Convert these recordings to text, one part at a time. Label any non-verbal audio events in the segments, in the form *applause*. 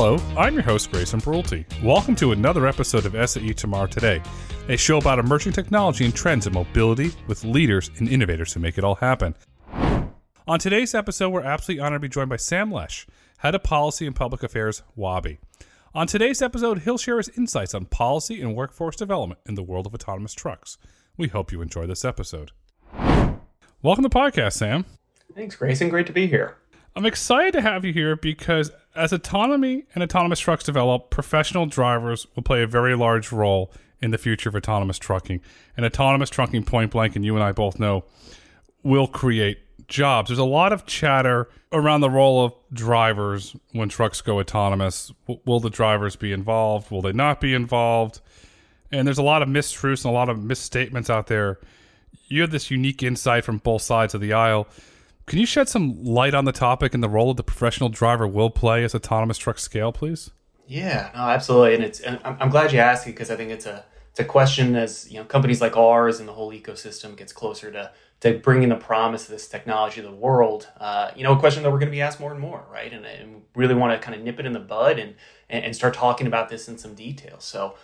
Hello, I'm your host, Grayson Brulte. Welcome to another episode of SAE Tomorrow Today, a show about emerging technology and trends in mobility with leaders and innovators who make it all happen. On today's episode, we're absolutely honored to be joined by Sam Loesche, Head of Policy and Public Affairs, Waabi. On today's episode, he'll share his insights on policy and workforce development in the world of autonomous trucks. We hope you enjoy this episode. Welcome to the podcast, Sam. Thanks, Grayson. Great to be here. I'm excited to have you here because as autonomy and autonomous trucks develop, professional drivers will play a very large role in the future of autonomous trucking. And autonomous trucking, point blank, and you and I both know, will create jobs. There's a lot of chatter around the role of drivers when trucks go autonomous. W- will the drivers be involved? Will they not be involved? And there's a lot of mistruths and a lot of misstatements out there. You have this unique insight from both sides of the aisle. Can you shed some light on the topic and the role of the professional driver will play as autonomous trucks scale, please? Yeah, no, absolutely, and it's and I'm, glad you asked it because I think it's a it's a question as you know companies like ours and the whole ecosystem gets closer to to bringing the promise of this technology to the world. Uh, you know, a question that we're going to be asked more and more, right? And, and really want to kind of nip it in the bud and, and start talking about this in some detail. So,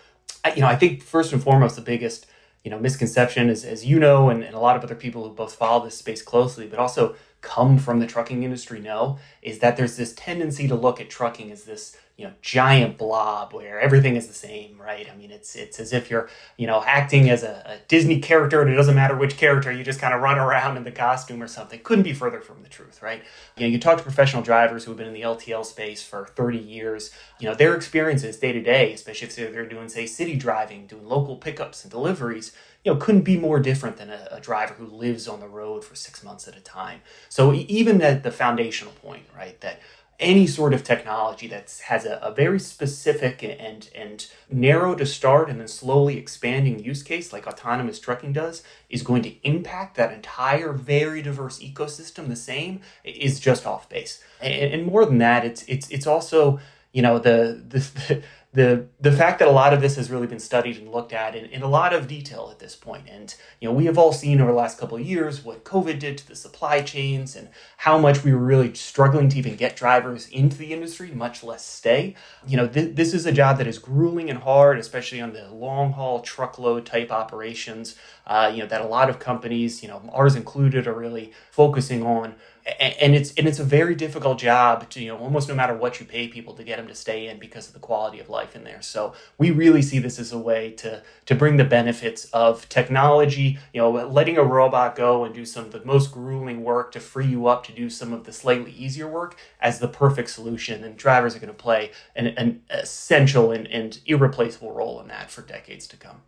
you know, I think first and foremost, the biggest you know misconception is as you know and, and a lot of other people who both follow this space closely but also come from the trucking industry know is that there's this tendency to look at trucking as this you know giant blob where everything is the same right? I mean it's it's as if you're you know acting as a, a disney character and it doesn't matter which character you just kind of run *laughs* around in the costume or something. Couldn't be further from the truth right? You know you talk to professional drivers who have been in the ltl space for 30 years you know their experiences day to day especially if they're doing say city driving doing local pickups and deliveries you know couldn't be more different than a, a, driver who lives on the road for six months at a time. So even at the foundational point right that any sort of technology that has a, a, very specific and and narrow to start and then slowly expanding use case like autonomous trucking does is going to impact that entire very diverse ecosystem the same is just off base. And, and more than that it's it's it's also you know the the the the the fact that a lot of this has really been studied and looked at in, in a lot of detail at this point. And you know we have all seen over the last couple of years what covid did to the supply chains and how much we were really struggling to even get drivers into the industry much less stay. You know th- this is a job that is grueling and hard especially on the long haul truckload type operations. Uh, you know that a lot of companies you know ours included are really focusing on and it's and it's a very difficult job to you know almost no matter what you pay people to get them to stay in because of the quality of life in there. So we really see this as a way to to bring the benefits of technology you know letting a robot go and do some of the most grueling work to free you up to do some of the slightly easier work as the perfect solution. And drivers are going to play an, an essential and, and irreplaceable role in that for decades to come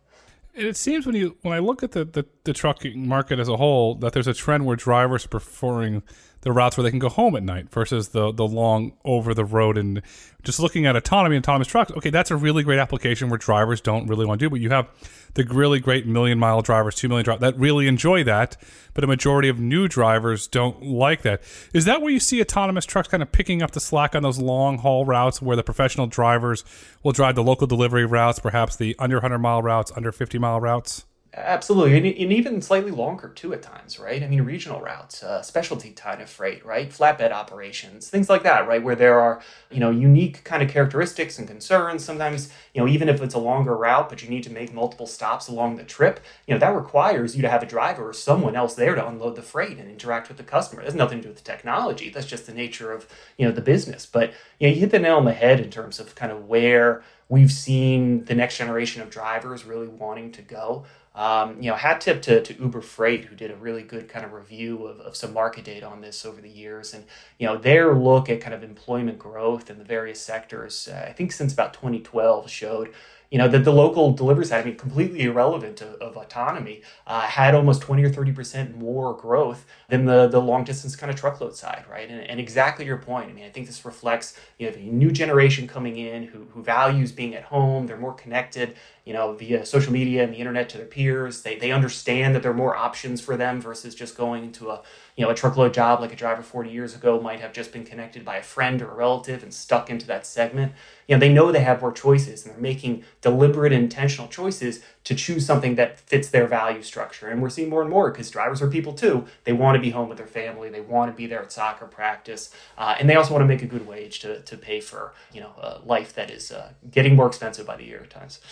and it seems when you when I look at the, the, the trucking market as a whole that there's a trend where drivers are preferring the routes where they can go home at night versus the the long over the road and just looking at autonomy and autonomous trucks. Okay that's a really great application where drivers don't really want to do but you have the really great million mile drivers two million drivers that really enjoy that but a majority of new drivers don't like that. Is that where you see autonomous trucks kind of picking up the slack on those long haul routes where the professional drivers will drive the local delivery routes perhaps the under 100 mile routes under 50 mile routes Absolutely, and, and, even slightly longer too at times, right? I mean, regional routes, uh, specialty kind of freight, right? Flatbed operations, things like that, right? Where there are, you know, unique kind of characteristics and concerns. Sometimes, you know, even if it's a longer route, but you need to make multiple stops along the trip, you know, that requires you to have a driver or someone else there to unload the freight and interact with the customer. It has nothing to do with the technology. That's just the nature of, you know, the business. But, you know, you hit the nail on the head in terms of kind of where we've seen the next generation of drivers really wanting to go. Um, you know, hat tip to, to Uber Freight, who did a really good kind of review of, of some market data on this over the years. And, you know, their look at kind of employment growth in the various sectors, uh, I think since about 2012, showed you know, that the local delivery side, I mean, completely irrelevant of, of autonomy, uh, had almost 20 or 30% more growth than the, the long distance kind of truckload side, right? And, and exactly your point. I mean, I think this reflects, you know, the new generation coming in who, who values being at home. They're more connected, you know, via social media and the internet to their peers. They, they understand that there are more options for them versus just going into a, you know, a truckload job like a driver 40 years ago might have just been connected by a friend or a relative and stuck into that segment. You know, they know they have more choices and they're making deliberate, intentional choices to choose something that fits their value structure. And we're seeing more and more because drivers are people too. They want to be home with their family. They want to be there at soccer practice, uh, and they also want to make a good wage to, to pay for you know a life that is uh, getting more expensive by the year at times. *laughs*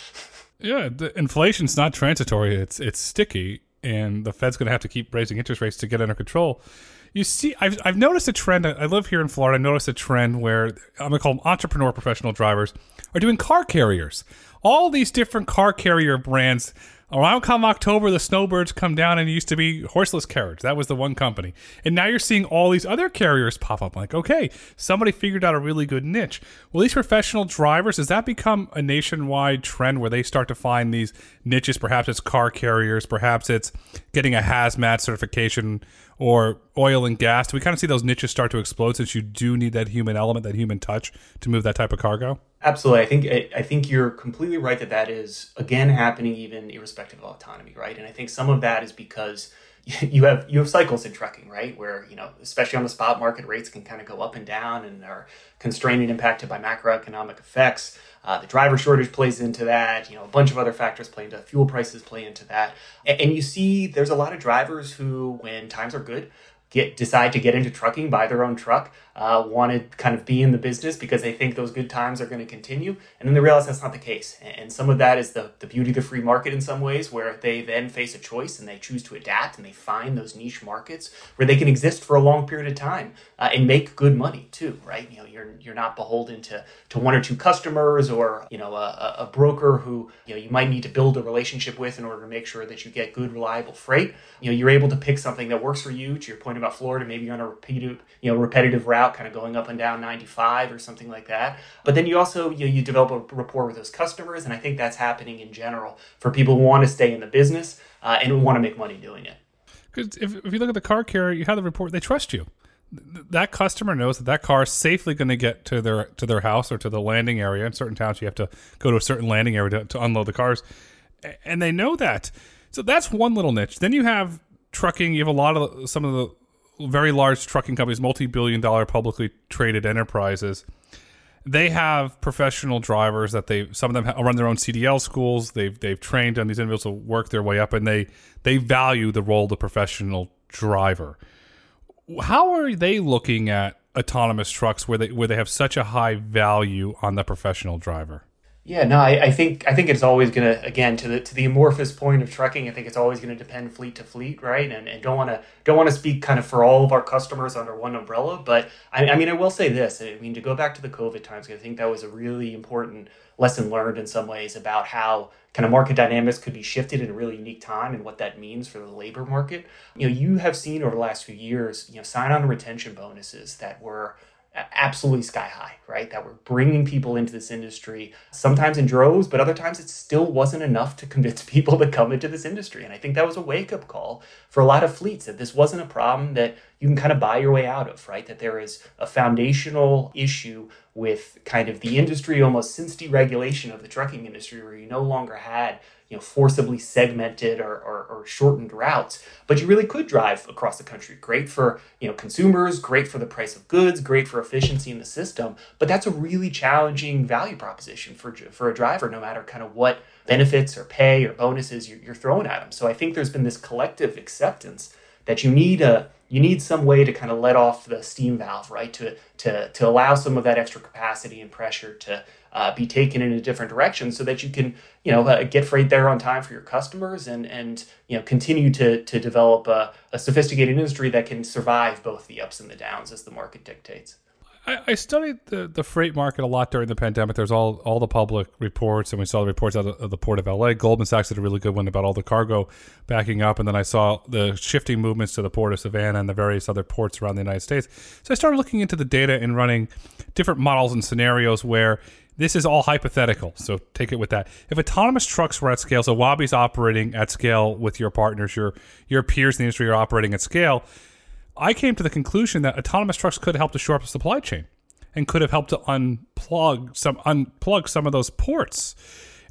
Yeah, the inflation's not transitory; it's it's sticky, and the Fed's going to have to keep raising interest rates to get under control. You see, I've, I've noticed a trend. I live here in Florida. I noticed a trend where I'm going to call them entrepreneur professional drivers are doing car carriers. All these different car carrier brands Around come October, the snowbirds come down and used to be horseless carriage. That was the one company. And now you're seeing all these other carriers pop up. Like, okay, somebody figured out a really good niche. Well, these professional drivers, does that become a nationwide trend where they start to find these niches? Perhaps it's car carriers, perhaps it's getting a hazmat certification or oil and gas. Do we kind of see those niches start to explode since you do need that human element, that human touch to move that type of cargo? Absolutely. I think I think you're completely right that that is again happening even irrespective of autonomy, right? And I think some of that is because *laughs* you have you have cycles in trucking, right? Where you know, especially on the spot market, rates can kind of go up and down and are constrained and impacted by macroeconomic effects. Uh, the driver shortage plays into that. You know, a bunch of other factors play into fuel prices play into that. And, and you see, there's a lot of drivers who, when times are good, get decide to get into trucking, buy their own truck, uh, want to kind of be in the business because they think those good times are going to continue, and then they realize that's not the case. And some of that is the the beauty of the free market in some ways, where they then face a choice and they choose to adapt and they find those niche markets where they can exist for a long period of time uh, and make good money too, right? You know, you're you're not beholden to to one or two customers or you know a, a broker who you know you might need to build a relationship with in order to make sure that you get good reliable freight. You know, you're able to pick something that works for you. To your point about Florida, maybe you're on a repeated, you know, repetitive route, kind of going up and down 95 or something like that. But then you also you know, you develop a rapport with those customers, and I think that's happening in general for people who want to stay in the business uh, and who want to make money doing it. Because if, if you look at the car carrier, you have the report; they trust you. That customer knows that that car is safely going to get to their to their house or to the landing area. In certain towns, you have to go to a certain landing area to, to unload the cars, and they know that. So that's one little niche. Then you have trucking. You have a lot of some of the very large trucking companies, multi-billion dollar publicly traded enterprises. They have professional drivers that they some of them run their own CDL schools. They've they've trained on these individuals to work their way up, and they they value the role of the professional driver. How are they looking at autonomous trucks where they where they have such a high value on the professional driver? Yeah, no, I, I, think I think it's always gonna again to the to the amorphous point of trucking. I think it's always gonna depend fleet to fleet, right? And, and don't want to don't want to speak kind of for all of our customers under one umbrella. But I, I mean, I will say this. I mean, to go back to the COVID times, I think that was a really important lesson learned in some ways about how kind of market dynamics could be shifted in a really unique time and what that means for the labor market. You know, you have seen over the last few years, you know, sign on retention bonuses that were absolutely sky high, right? That we're bringing people into this industry, sometimes in droves, but other times it still wasn't enough to convince *laughs* people to come into this industry. And I think that was a wake up call for a lot of fleets that this wasn't a problem that you can kind of buy your way out of, right? That there is a foundational issue with kind of the industry almost since deregulation of the trucking industry where you no longer had you know forcibly segmented or, or, or, shortened routes but you really could drive across the country. Great for you know consumers great for the price of goods great for efficiency in the system but that's a really challenging value proposition for for a driver no matter kind of what benefits or pay or bonuses you're, you're throwing at them so i think there's been this collective acceptance that you need a you need some way to kind of let off the steam valve right to to to allow some of that extra capacity and pressure to uh, be taken in a different direction so that you can you know uh, get freight there on time for your customers and and you know continue to to develop a, a sophisticated industry that can survive both the ups and the downs as the market dictates I, studied the, the freight market a lot during the pandemic. There's all all the public reports, and we saw the reports out of the port of LA. Goldman Sachs did a really good one about all the cargo backing up, and then I saw the shifting movements to the port of Savannah and the various other ports around the United States. So I started looking into the data and running different models and scenarios where this is all hypothetical, so take it with that. If autonomous trucks were at scale, so Waabi's operating at scale with your partners, your your peers in the industry are operating at scale, I came to the conclusion that autonomous trucks could help to shore up the supply chain and could have helped to unplug some unplug some of those ports.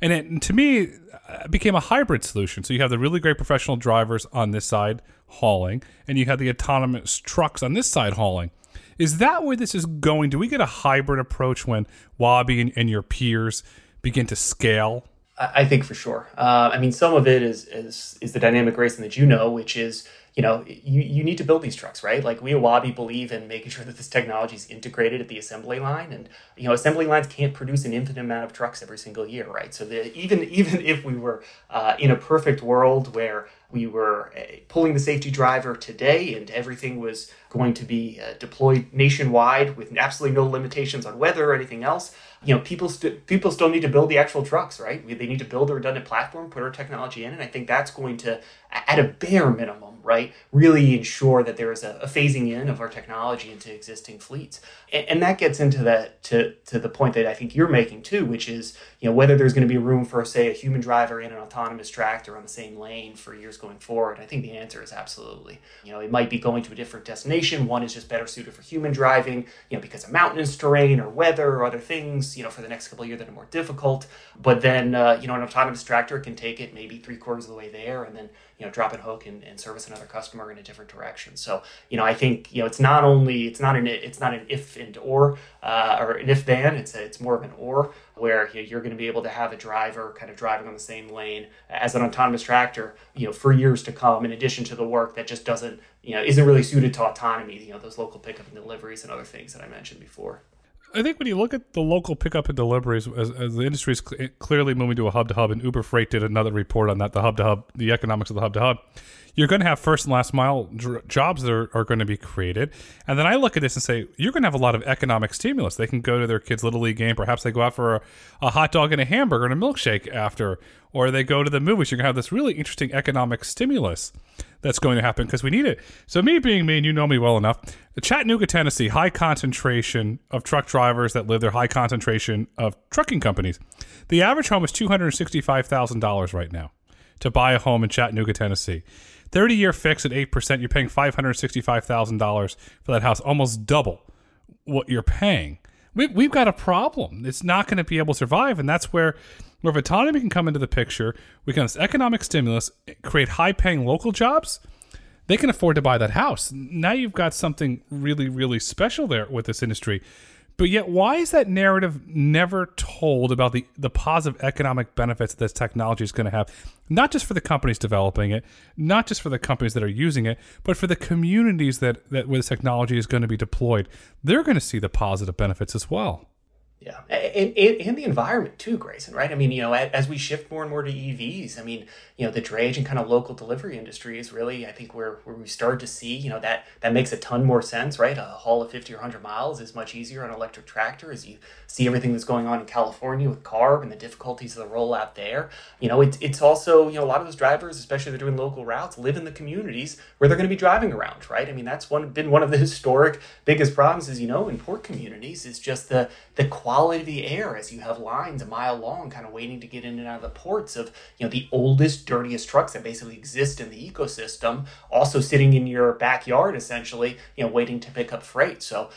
And it, to me, it uh, became a hybrid solution. So you have the really great professional drivers on this side hauling, and you have the autonomous trucks on this side hauling. Is that where this is going? Do we get a hybrid approach when Waabi and, and your peers begin to scale? I think for sure. Uh, I mean, some of it is is is the dynamic racing that you know, which is you know, you, you need to build these trucks, right? Like we at Waabi believe in making sure that this technology is integrated at the assembly line, and you know, assembly lines can't produce an infinite amount of trucks every single year, right? So the, even *laughs* even if we were uh, in a perfect world where we were uh, pulling the safety driver today and everything was going to be uh, deployed nationwide with absolutely no limitations on weather or anything else you know people st- people still need to build the actual trucks right they need to build a redundant platform put our technology in and i think that's going to at a bare minimum right? Really ensure that there is a, a phasing in of our technology into existing fleets. And, and, that gets into that to, to the point that i think you're making too which is you know whether there's going to be room for say a human driver in an autonomous tractor on the same lane for years going forward. I think the answer is absolutely. You know it might be going to a different destination. One is just better suited for human driving you know because of mountainous terrain or weather or other things you know for the next couple of years that are more difficult. But then uh, you know an autonomous tractor can take it maybe three quarters of the way there and then you know drop and hook and, and service another customer in a different direction. So you know i think you know it's not only it's not an it's not an if and or uh, or an if then it's a, it's more of an or where you know, you're going to be able to have a driver kind of driving on the same lane as an autonomous tractor you know for years to come in addition to the work that just doesn't you know isn't really suited to autonomy you know those local pickup and deliveries and other things that i mentioned before I think when you look at the local pickup and deliveries, as, as the industry is cl- clearly moving to a hub to hub, and Uber Freight did another report on that, the hub to hub, the economics of the hub to hub, you're going to have first and last mile dr- jobs that are, are going to be created. And then I look at this and say, you're going to have a lot of economic stimulus. They can go to their kids' little league game. Perhaps they go out for a, a hot dog and a hamburger and a milkshake after, or they go to the movies. You're going to have this really interesting economic stimulus that's going to happen because we need it. So, me being me, and you know me well enough, Chattanooga, Tennessee, high concentration of truck drivers that live there, high concentration of trucking companies. The average home is $265,000 right now to buy a home in Chattanooga, Tennessee. 30 year fix at 8%, you're paying $565,000 for that house, almost double what you're paying. We, we've got a problem. It's not going to be able to survive. And that's where where if autonomy can come into the picture, we can have this economic stimulus, create high paying local jobs, they can afford to buy that house. Now you've got something really, really special there with this industry. But yet, why is that narrative never told about the, the positive economic benefits that this technology is going to have? Not just for the companies developing it, not just for the companies that are using it, but for the communities that, that where this technology is going to be deployed. They're going to see the positive benefits as well. Yeah, and, and, and, the environment too, Grayson. Right? I mean, you know, as we shift more and more to EVs, I mean, you know, the drayage and kind of local delivery industry is really, I think, where where we start to see, you know, that that makes a ton more sense, right? A haul of fifty or hundred miles is much easier on an electric tractor as you see everything that's going on in California with CARB and the difficulties of the rollout there. You know, it's it's also, you know, a lot of those drivers, especially they're doing local routes, live in the communities where they're going to be driving around, right? I mean, that's one been one of the *laughs* historic biggest problems, is you know, in port communities is just the the quality of the air as you have lines a mile long kind of waiting to get in and out of the ports of you know the oldest dirtiest trucks that basically exist in the ecosystem also sitting in your backyard essentially you know waiting to pick up freight. So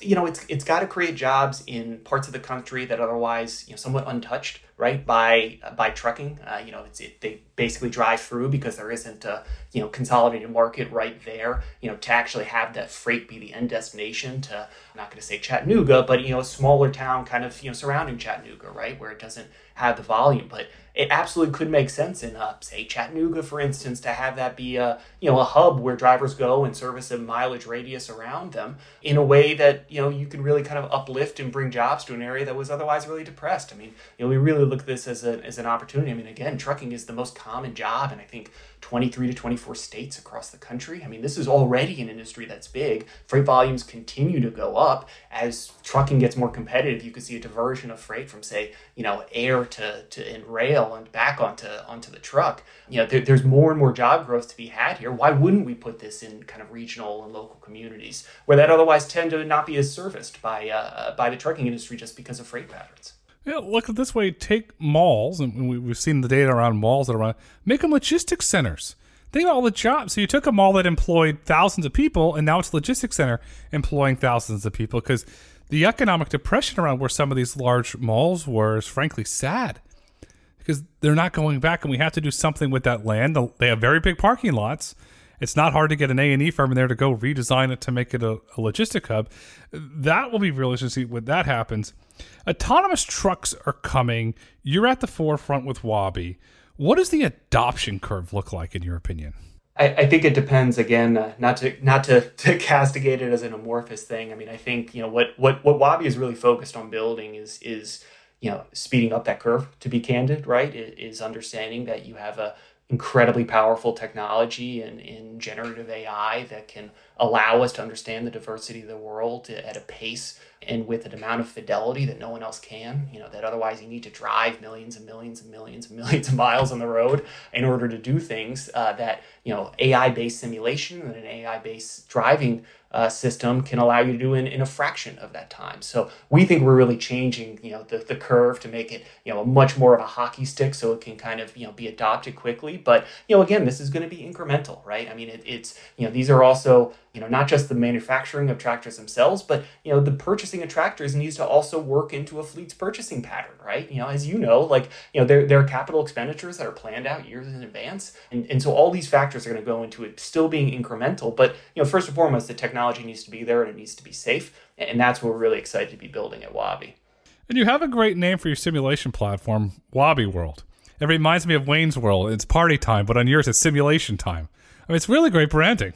you know it's it's got to create jobs in parts of the country that otherwise you know somewhat untouched right by by trucking. Uh, you know it's it, they basically drive through because there isn't a you know consolidated market right there you know to actually have that freight be the end destination to I'm not going to say Chattanooga but you know a smaller town kind of you know surrounding Chattanooga right where it doesn't have the volume. But it absolutely could make sense in uh, say Chattanooga, for instance, to have that be a you know a hub where drivers go and service a mileage radius around them in a way that you know you can really kind of uplift and bring jobs to an area that was otherwise really depressed. I mean, you know, we really look at this as a as an opportunity. I mean, again, trucking is the most common job, and I think 23 to 24 states across the country. I mean, this is already an industry that's big. Freight volumes continue to go up as trucking gets more competitive. You could see a diversion of freight from, say, you know, air to, to and rail and back onto onto the truck. You know, there, there's more and more job growth to be had here. Why wouldn't we put this in kind of regional and local communities where that otherwise tend to not be as serviced by uh, by the trucking industry just because of freight patterns? Yeah, look at this way. Take malls, and we, have seen the data around malls that are around. Make them logistics centers. Think about all the jobs. So you took a mall that employed thousands of people, and now it's a logistics center employing thousands of people because the economic depression around where some of these large malls were is frankly sad because they're not going back, and we have to do something with that land. They have very big parking lots, It's not hard to get an A and E firm in there to go redesign it to make it a, a logistic hub. That will be real interesting to see when that happens. Autonomous trucks are coming. You're at the forefront with Waabi. What does the adoption curve look like in your opinion? I, I think it depends again, uh, not to not to, *laughs* to castigate it as an amorphous thing. I mean, I think you know what what what Waabi is really focused on building is is you know speeding up that curve. To be candid, right, is understanding that you have a incredibly powerful technology in, in generative AI that can allow us to understand the diversity of the world at a pace and with an amount of fidelity that no one else can. You know, that otherwise you need to drive millions and millions and millions and millions of miles on the road in order to do things uh, that, you know, AI based simulation and an AI based driving uh, system can allow you to do in, in a fraction of that time. So we think we're really changing, you know, the, the curve to make it, you know, much more of a hockey stick so it can kind of, you know, be adopted quickly. But, you know, again, this is going to be incremental, right? I mean, it, it's, you know, these are also you know not just the manufacturing of tractors themselves but you know the purchasing of tractors needs to also work into a fleet's purchasing pattern right? You know as you know like you know there, there are capital expenditures that are planned out years in advance and, and so all these factors are going to go into it still being incremental but you know first and foremost the technology needs to be there and it needs to be safe and that's what we're really excited to be building at Waabi. And you have a great name for your simulation platform Waabi World. It reminds me of Wayne's World. It's party time but on yours it's simulation time. I mean, it's really great branding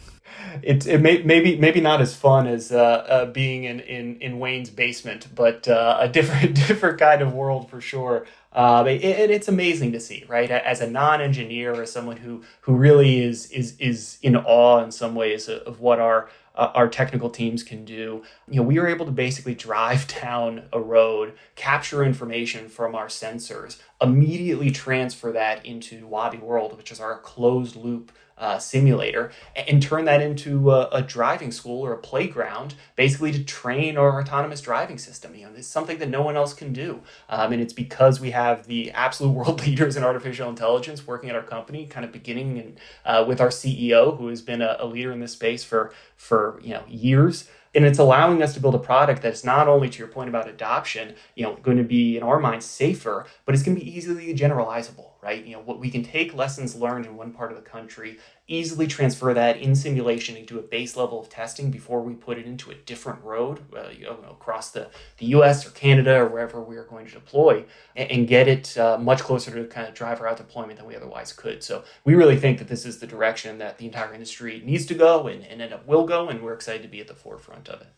it, it may, maybe maybe not as fun as uh, uh, being in, in, in Wayne's basement, but uh, a different *laughs* different kind of world for sure. Uh, it, it, it's amazing to see, right? As a non-engineer, as someone who who really is is is in awe in some ways of, of what our uh, our technical teams can do. You know, we were able to basically drive *laughs* down a road, capture information from our sensors, immediately transfer that into Waabi World, which is our closed loop uh, simulator and turn that into a, a, driving school or a playground, basically to train our autonomous driving system. You know, it's something that no one else can do, um, and it's because we have the absolute *laughs* world leaders in artificial intelligence working at our company, kind of beginning and uh, with our CEO, who has been a, a leader in this space for for you know years and it's allowing us to build a product that's not only to your point about adoption you know going to be in our minds safer but it's going to be easily generalizable right? You know what we can take lessons learned in one part of the country easily transfer that in simulation into a base level of testing before we put it into a different road uh, you know, across the, the us or canada or wherever we are going to deploy and, and get it uh, much closer to kind of driver out deployment than we otherwise could so we really think that this is the direction that the entire industry needs to go and, and end up will go and we're excited to be at the forefront of it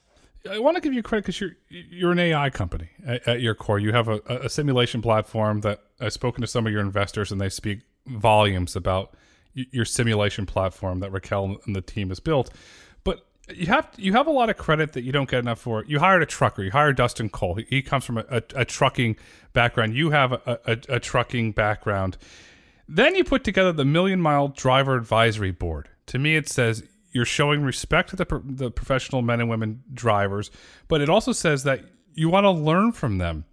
I want to give you credit because you're you're an AI company at, at your core. You have a, a, simulation platform that I've spoken to some of your investors, and they speak volumes about your simulation platform that Raquel and the team has built. But you have you have a lot of credit that you don't get enough for. You hired a trucker. You hired Dustin Cole. He, he comes from a, a, a, trucking background. You have a, a trucking background. Then you put together the Million Mile Driver Advisory Board. To me, it says you're showing respect to the, the professional men and women drivers, but it also says that you want to learn from them.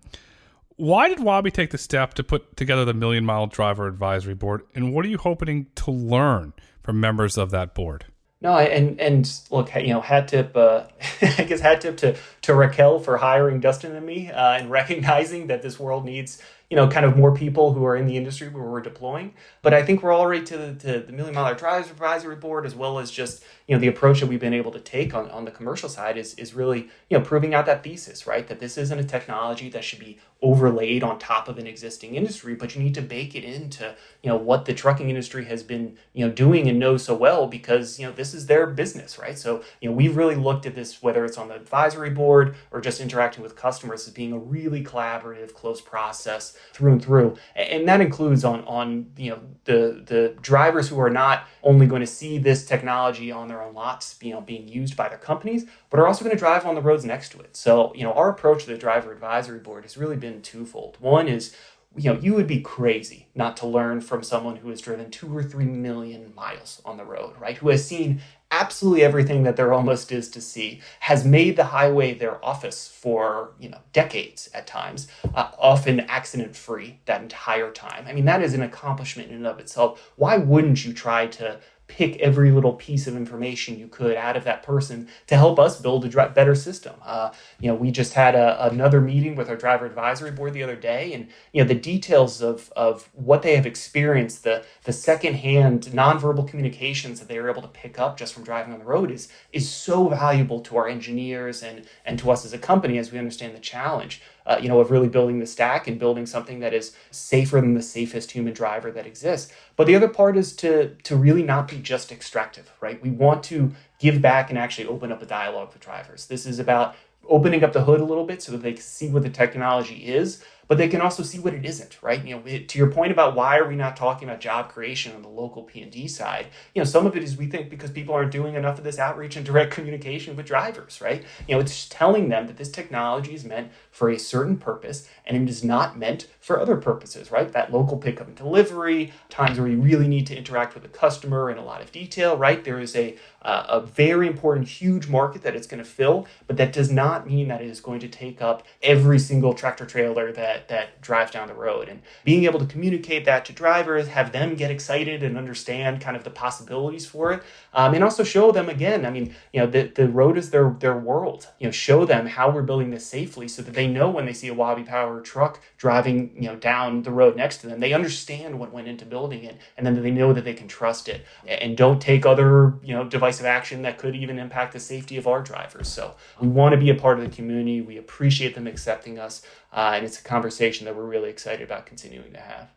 Why did Waabi take the step to put together the Million Mile Driver Advisory Board, and what are you hoping to learn from members of that board? No, and and look, you know, hat tip. Uh, *laughs* I guess hat tip to to Raquel for hiring Dustin and me, uh, and recognizing that this world needs you know, kind of more people who are in the industry where we're deploying. But I think we're already to the, to the Million Mile Drive Advisory Board, as well as just, you know, the approach that we've been able to take on, on the commercial side is, is really, you know, proving out that thesis, right? That this isn't a technology that should be overlaid on top of an existing industry, but you need to bake it into, you know, what the trucking industry has been, you know, doing and knows so well because, you know, this is their business, right? So, you know, we've really looked at this, whether it's on the advisory board or just interacting with customers as being a really collaborative, close process through and through. And that includes on, on, you know, the, the drivers who are not only going to see this technology on their own lots, you know, being used by their companies, but are also going to drive on the roads next to it. So, you know, our approach to the driver advisory board has really been twofold. One is, you know, you would be crazy not to learn from someone who has driven two or three million miles on the road, right? Who has seen absolutely everything that there almost is to see, has made the highway their office for, you know, decades at times, uh, often accident free that entire time. I mean, that is an accomplishment in and of itself. Why wouldn't you try to pick every little piece of information you could out of that person to help us build a better system. Uh, you know, we just had a, another meeting with our driver advisory board the other day, and you know the details of of what they have experienced, the the secondhand nonverbal communications that they were able to pick up just from driving on the road is is so valuable to our engineers and and to us as a company as we understand the challenge uh, you know, of really building the stack and building something that is safer than the safest human driver that exists. But the other part is to to really not be just extractive, right? We want to give back and actually open up a dialogue with drivers. This is about opening up the hood a little bit so that they can see what the technology is, but they can also see what it isn't, right? You know, to your point about why are we not talking about job creation on the local P&D side, you know, some of it is we think because people aren't doing enough of this outreach and direct communication with drivers, right? You know, it's telling them that this technology is meant for a certain purpose and it is not meant for other purposes, right? That local pickup and delivery, times where you really need to interact with the customer in a lot of detail, right? There is a uh, a very important, huge market that it's going to fill, but that does not mean that it is going to take up every single tractor trailer that that drives down the road. And being able to communicate that to drivers, have them get excited and understand kind of the possibilities for it, um, and also show them again. I mean, you know, the the road is their their world. You know, show them how we're building this safely, so that they know when they see a Waabi Power truck driving, you know, down the road next to them, they understand what went into building it, and then they know that they can trust it and don't take other you know divisive action that could even impact the safety of our drivers. So we want to be a part of the community. We appreciate them accepting us, uh, and it's a conversation that we're really excited about continuing to have.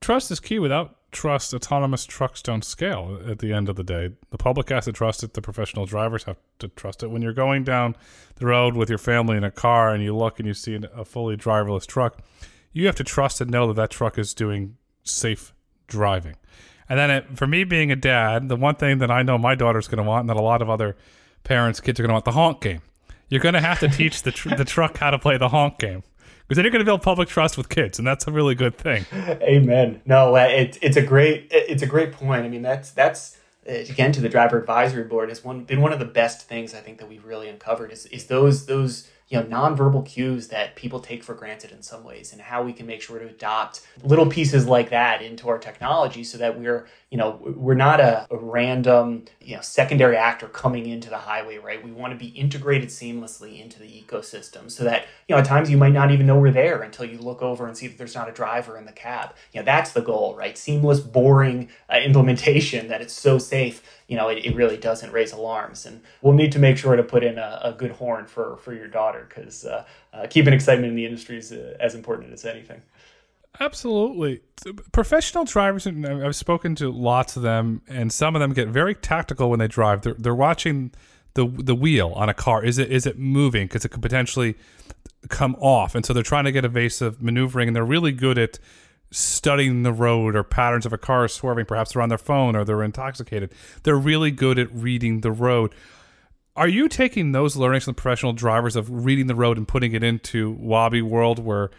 Trust is key. Without trust, autonomous trucks don't scale at the end of the day. The public has to trust it, the professional drivers have to trust it. When you're going down the road with your family in a car and you look and you see a fully driverless truck, you have to trust and know that that truck is doing safe driving. And then it, for me being a dad, the one thing that I know my daughter's going to want, and that a lot of other parents' kids are going to want, the honk game. You're going to have to teach the tr- the truck how to play the honk game because then you're going to build public trust with kids, and that's a really good thing. Amen. No, uh, it's a great it's a great point. I mean, that's that's uh, again to the driver advisory board has one been one of the best things I think that we've really uncovered is is those those you know nonverbal cues that people take for granted in some ways and how we can make sure to adopt little pieces like that into our technology so that we're you know we're not a, a random you know secondary actor coming into the highway right we want to be integrated seamlessly into the ecosystem so that you know at times you might not even know we're there until you look over and see that there's not a driver in the cab you know that's the goal right seamless boring uh, implementation that it's so safe you know, it, it really doesn't raise alarms. And we'll need to make sure to put in a, a good horn for, for your daughter because uh, uh, keeping excitement in the industry is uh, as important as anything. Absolutely. Professional drivers, I've spoken to lots of them, and some of them get very tactical when they drive. They're, they're watching the the wheel on a car. Is it is it moving? Because it could potentially come off, and so they're trying to get evasive maneuvering, and they're really good at studying the road or patterns of a car swerving. Perhaps they're on their phone or they're intoxicated. They're really good at reading the road. Are you taking those learnings from professional drivers of reading the road and putting it into Waabi world where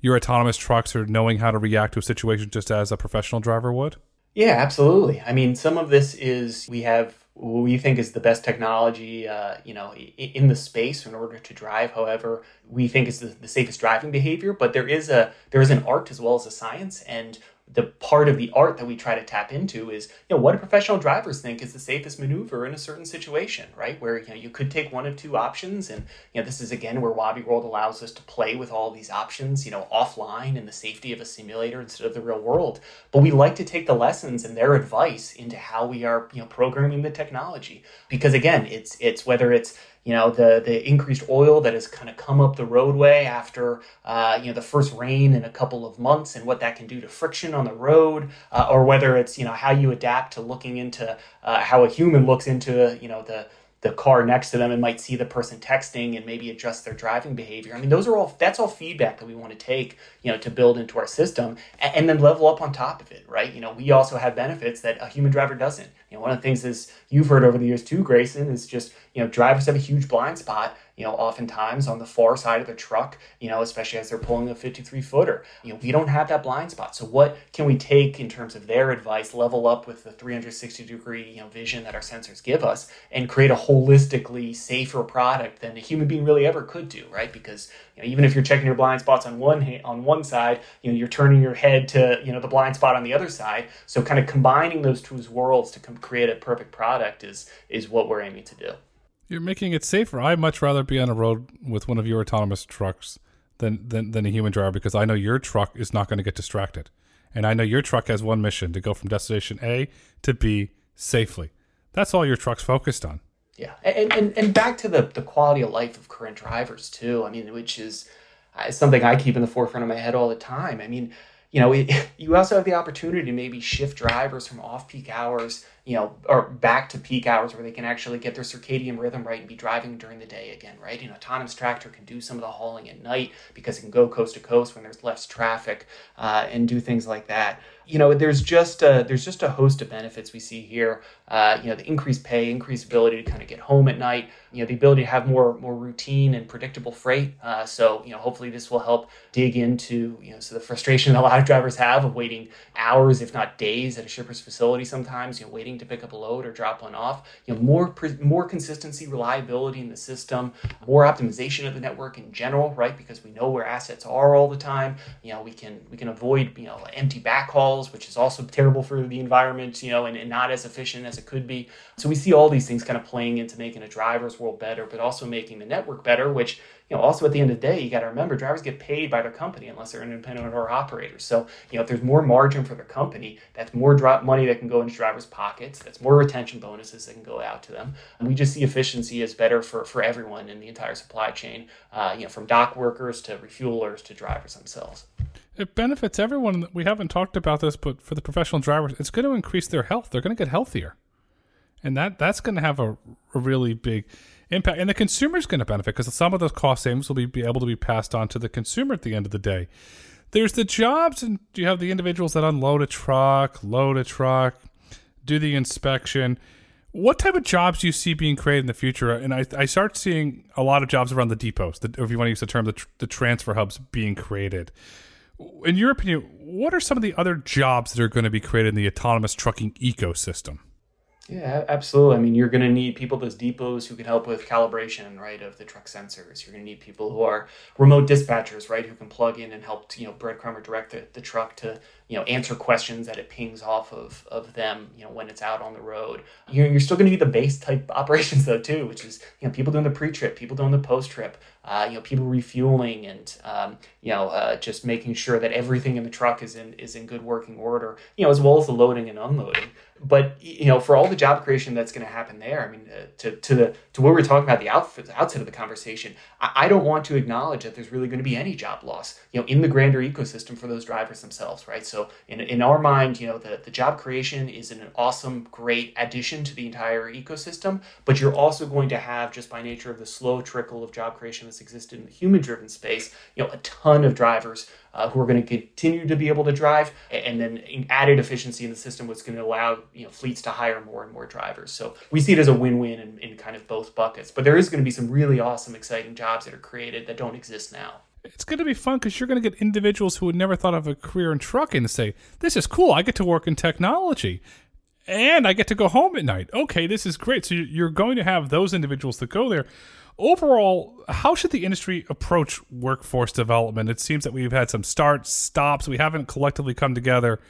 your autonomous trucks are knowing how to react to a situation just as a professional driver would? Yeah, absolutely. I mean, some of this is we have what we think is the best technology, uh, you know, in the space in order to drive. However, we think is the, the safest driving behavior. But there is a there is an art as well as a science, and the part of the art that we try to tap into is you know what do professional drivers think is the safest maneuver in a certain situation right? Where you know you could take one of two options and you know this is again where Waabi World allows us to play with all these options you know offline in the safety of a simulator instead of the real world. But we like to take the lessons and their advice into how we are you know programming the technology. Because again it's it's whether it's you know the the increased oil that has kind of come up the roadway after uh, you know the first rain in a couple of months and what that can do to friction on the road uh, or whether it's you know how you adapt to looking into uh, how a human looks into you know the the car next to them and might see the person texting and maybe adjust their driving behavior. I mean, those are all that's all feedback that we want to take, you know, to build into our system and, and, then level up on top of it, right? You know, we also have benefits that a human driver doesn't. You know, one of the things is you've heard over the years too, Grayson, is just you know, drivers have a huge blind spot, you know, oftentimes on the far side of the truck, you know, especially as they're pulling a 53 footer. You know, we don't have that blind spot. So what can we take in terms of their advice, level up with the 360 degree, you know, vision that our sensors give us and create a holistically safer product than a human being really ever could do, right? Because you know, even if you're checking your blind spots on one hand, on one side, you know, you're turning your head to, you know, the blind spot on the other side. So kind of combining those two worlds to create a perfect product is is what we're aiming to do. You're making it safer. I'd much rather be on a road with one of your autonomous trucks than, than, than a human driver because I know your truck is not going to get distracted. And I know your truck has one mission to go from destination A to B safely. That's all your truck's focused on. Yeah. And, and, and back to the, the quality of life of current drivers, too. I mean, which is uh, something I keep in the forefront of my head all the time. I mean, you know, it, *laughs* you also have the opportunity to maybe shift drivers from off peak hours, you know, or back to peak hours where they can actually get their circadian rhythm right and be driving during the day again, right? An autonomous tractor can do some of the hauling at night because it can go coast to coast when there's less traffic uh, and do things like that you know, there's just a, there's just a host of benefits we see here. Uh, you know, the increased pay, increased ability to kind of get home at night. You know, the ability to have more more routine and predictable freight. Uh, so you know, hopefully this will help dig into you know, so the frustration that *laughs* a lot of drivers have of waiting hours, if not days, at a shipper's facility. Sometimes you know, waiting to pick up a load or drop one off. You know, more more consistency, reliability in the system, more optimization of the network in general, right? Because we know where assets are all the time. You know, we can we can avoid you know empty backhauls which is also terrible for the environment, you know, and, and not as efficient as it could be. So we see all these things kind of playing into making a driver's world better, but also making the network better, which you know, also at the end of the day, you got to remember drivers get paid by their company unless they're independent or operator. So, you know, if there's more margin for the company, that's more drop money that can go into drivers' pockets. That's more retention bonuses that can go out to them. And we just see efficiency as better for, for everyone in the entire supply chain, uh, you know, from dock workers to refuelers to drivers themselves. It benefits everyone. We haven't talked about this, but for the professional drivers, it's going to increase their health. They're going to get healthier, and that that's going to have a, a really big impact. And the consumer is going to benefit because some of those cost savings will be, be able to be passed on to the consumer at the end of the day. There's the jobs, and you have the individuals that unload a truck, load a truck, do the inspection. What type of jobs do you see being created in the future? And I, I start seeing a lot of jobs around the depots, the, if you want to use the term, the, tr- the transfer hubs being created. In your opinion, what are some of the other jobs that are going to be created in the autonomous trucking ecosystem? Yeah, absolutely. I mean, you're going to need people those depots who can help with calibration, right, of the truck sensors. You're going to need people who are remote dispatchers, right, who can plug in and help, you know, breadcrumb or direct the, the truck to, you know, answer questions that it pings off of, of them, you know, when it's out on the road. You're, you're still going to need the base type *laughs* operations, though, too, which is, you know, people doing the pre-trip, people doing the post-trip, uh, you know, people refueling and, um, you know, uh, just making sure that everything in the truck is in, is in good working order, you know, as well as the loading and unloading but you know, for all the job creation that's going to happen there, I mean, uh, to to the to what we're talking about the outfit, outset of the conversation, I, I, don't want to acknowledge that there's really going to be any job loss, you know, in the grander ecosystem for those drivers themselves, right? So in in our mind, you know, the the job creation is an awesome, great addition to the entire ecosystem, but you're also going to have just by nature of the slow trickle of job creation that's existed in the human driven space, you know, a ton of drivers uh, who are going to continue to be able to drive, and then added efficiency in the system, was going to allow you know fleets to hire more and more drivers. So we see it as a win-win in, in kind of both buckets. But there is going to be some really awesome, exciting jobs that are created that don't exist now. It's going to be fun because you're going to get individuals who would never thought of a career in trucking to say, "This is cool. I get to work in technology." And I get to go home at night. Okay, this is great. So you're going to have those individuals that go there overall, how should the industry approach workforce development? It seems that we've had some starts, stops. We haven't collectively come together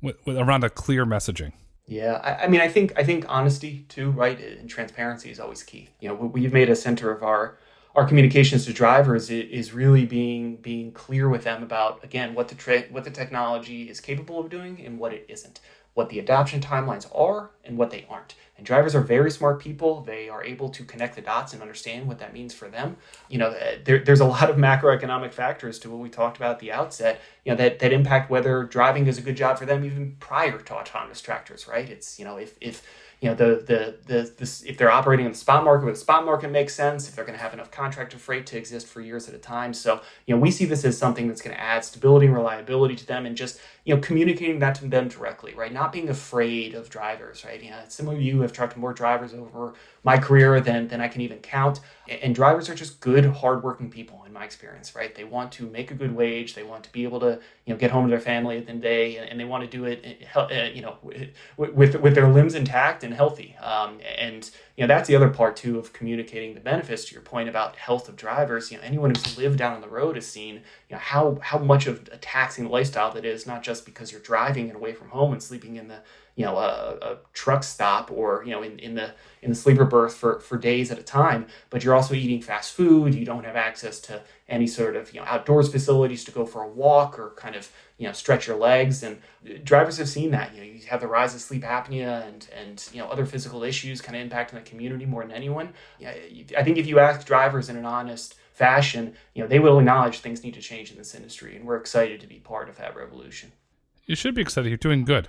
with, with around a clear messaging. Yeah, I, I, mean, I think I think honesty too, right, and transparency is always key. You know, what we've made a center of our our communications to drivers is really being being clear with them about again what the tra- what the technology is capable of doing and what it isn't what the adoption timelines are and what they aren't. And drivers are very smart people. They are able to connect the dots and understand what that means for them. You know, eh, there, there's a lot of *laughs* macroeconomic factors to what we talked about at the outset, you know, that, that impact whether driving is a good job for them even prior to autonomous tractors, right? It's, you know, if, if you know the the the this, if they're operating in the spot market, the spot market makes sense. If they're going to have enough contractor freight to exist for years at a time, so you know we see this as something that's going to add stability and reliability to them, and just you know communicating that to them directly, right? Not being afraid of drivers, right? You know, some of you I've talked more drivers over my career than than I can even count. And drivers are just good, hardworking people in my experience, right? They want to make a good wage. They want to be able to, you know, get home to their family at the end the day, and, they want to do it, uh, you know, with with their limbs intact and healthy. Um, and you know, that's the other part too of communicating the benefits. To your point about health of drivers, you know, anyone who's lived down on the road has seen, you know, how how much of a taxing lifestyle that is. Not just because you're driving and away from home and sleeping in the you know a, a, truck stop or you know in, in the in the sleeper berth for, for days at a time. But you're also eating fast food. You don't have access to any sort of you know outdoors facilities to go for a walk or kind of you know stretch your legs. And uh, drivers have seen that. You know you have the rise of sleep apnea and and you know other physical issues kind of impacting the community more than anyone. I think if you ask drivers in an honest fashion you know they will acknowledge things need to change in this industry. And we're excited to be part of that revolution. You should be excited. You're doing good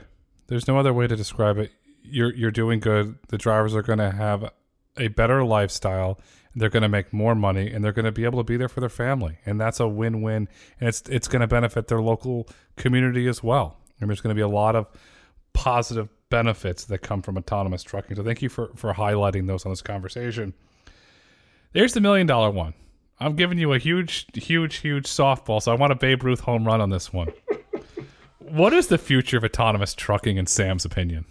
there's no other way to describe it. You're you're doing good. The drivers are going to have a better lifestyle. They're going to make more money, and they're going to be able to be there for their family, and that's a win-win. And it's it's going to benefit their local community as well. And there's going to be a lot of positive benefits that come from autonomous trucking. So thank you for for highlighting those on this conversation. There's the million dollar one. I'm giving you a huge, huge, huge softball. So I want a Babe Ruth home run on this one what is the future of autonomous trucking in Sam's opinion?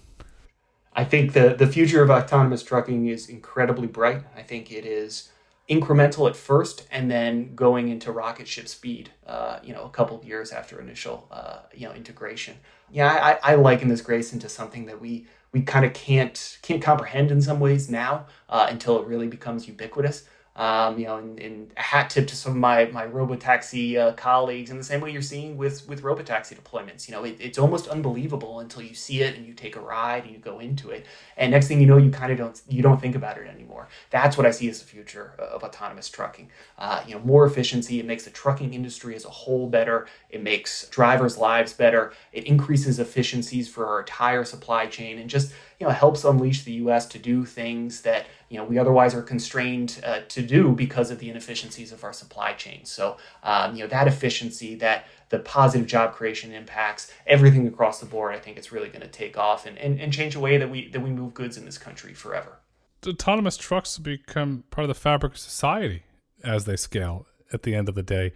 I think the, the future of autonomous trucking is incredibly bright. I think it is incremental at first and then going into rocket ship speed, uh, you know, a couple of years after initial, uh, you know, integration. Yeah, I, I liken this, Grace, into something that we we kind of can't can't comprehend in some ways now uh, until it really becomes ubiquitous. Um, you know, and, and, a hat tip to some of my my robotaxi uh, colleagues, in the same way you're seeing with with robotaxi deployments. You know, it, it's almost unbelievable until you see it and you take a ride and you go into it, and next thing you know, you kind of don't you don't think about it anymore. That's what I see as the future of autonomous trucking. Uh, you know, more efficiency. It makes the trucking industry as a whole better. It makes drivers' lives better. It increases efficiencies for our entire supply chain, and just you know helps unleash the U.S. to do things that you know we otherwise are constrained uh, to do because of the inefficiencies of our supply chain. So um, you know that efficiency, that the positive job creation impacts everything across the board. I think it's really going to take off and, and, and change the way that we that we move goods in this country forever. Autonomous trucks become part of the fabric of society as they scale. At the end of the day.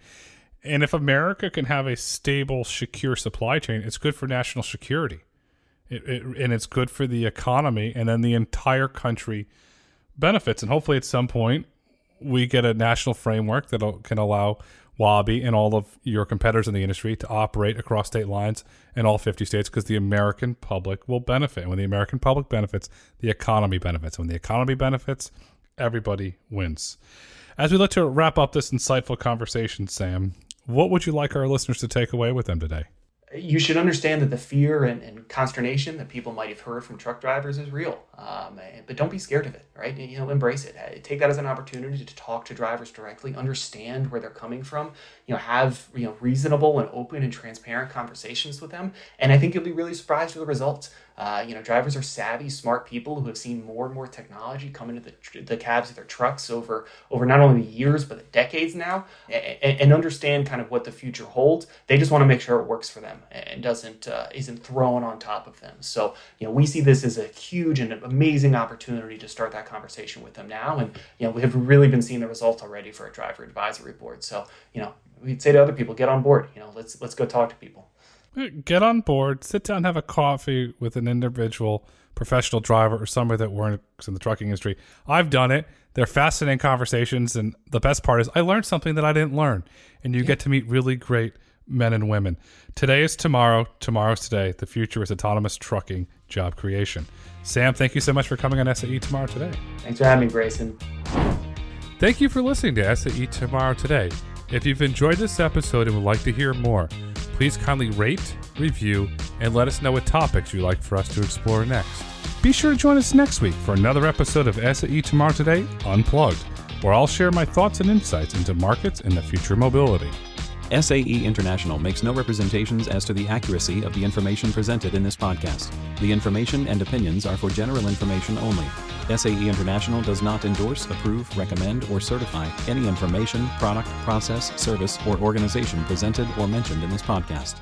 And if America can have a stable, secure supply chain, it's good for national security. It, it, and it's good for the economy, and then the entire country benefits. And hopefully, at some point, we get a national framework that can allow Waabi and all of your competitors in the industry to operate across state lines in all 50 states because the American public will benefit. And when the American public benefits, the economy benefits. And when the economy benefits, everybody wins. As we look to wrap up this insightful conversation, Sam, what would you like our listeners to take away with them today? You should understand that the fear and, and, consternation that people might have heard from truck drivers is real. Um, but don't be scared of it, right? You know, embrace it. Take that as an opportunity to talk to drivers directly, understand where they're coming from. You know, have you know reasonable and open and transparent conversations with them. And I think you'll be really surprised with the results. Uh, you know, drivers are savvy, smart people who have seen more and more technology come into the, the cabs of their trucks over over not only the years but the decades now, and, and understand kind of what the future holds. They just want to make sure it works for them and doesn't uh, isn't thrown on top of them. So you know, we see this as a huge and amazing opportunity to start that conversation with them now, and you know, we have really been seeing the results already for a driver advisory board. So you know, we'd say to other people, get on board. You know, let's let's go talk to people get on board, sit down, have a coffee with an individual professional driver or somebody that works in the trucking industry. I've done it. They're fascinating conversations, and the best part is I learned something that I didn't learn, and you yeah. get to meet really great men and women. Today is tomorrow. Tomorrow's today. The future is autonomous trucking job creation. Sam, thank you so much for coming on SAE Tomorrow Today. Thanks for having me, Grayson. Thank you for listening to SAE Tomorrow Today. If you've enjoyed this episode and would like to hear more, please kindly rate, review, and let us know what topics you'd like for us to explore next. Be sure to join us next week for another episode of SAE Tomorrow Today Unplugged, where I'll share my thoughts and insights into markets and the future mobility. SAE International makes no representations as to the accuracy of the information presented in this podcast. The information and opinions are for general information only. SAE International does not endorse, approve, recommend, or certify any information, product, process, service, or organization presented or mentioned in this podcast.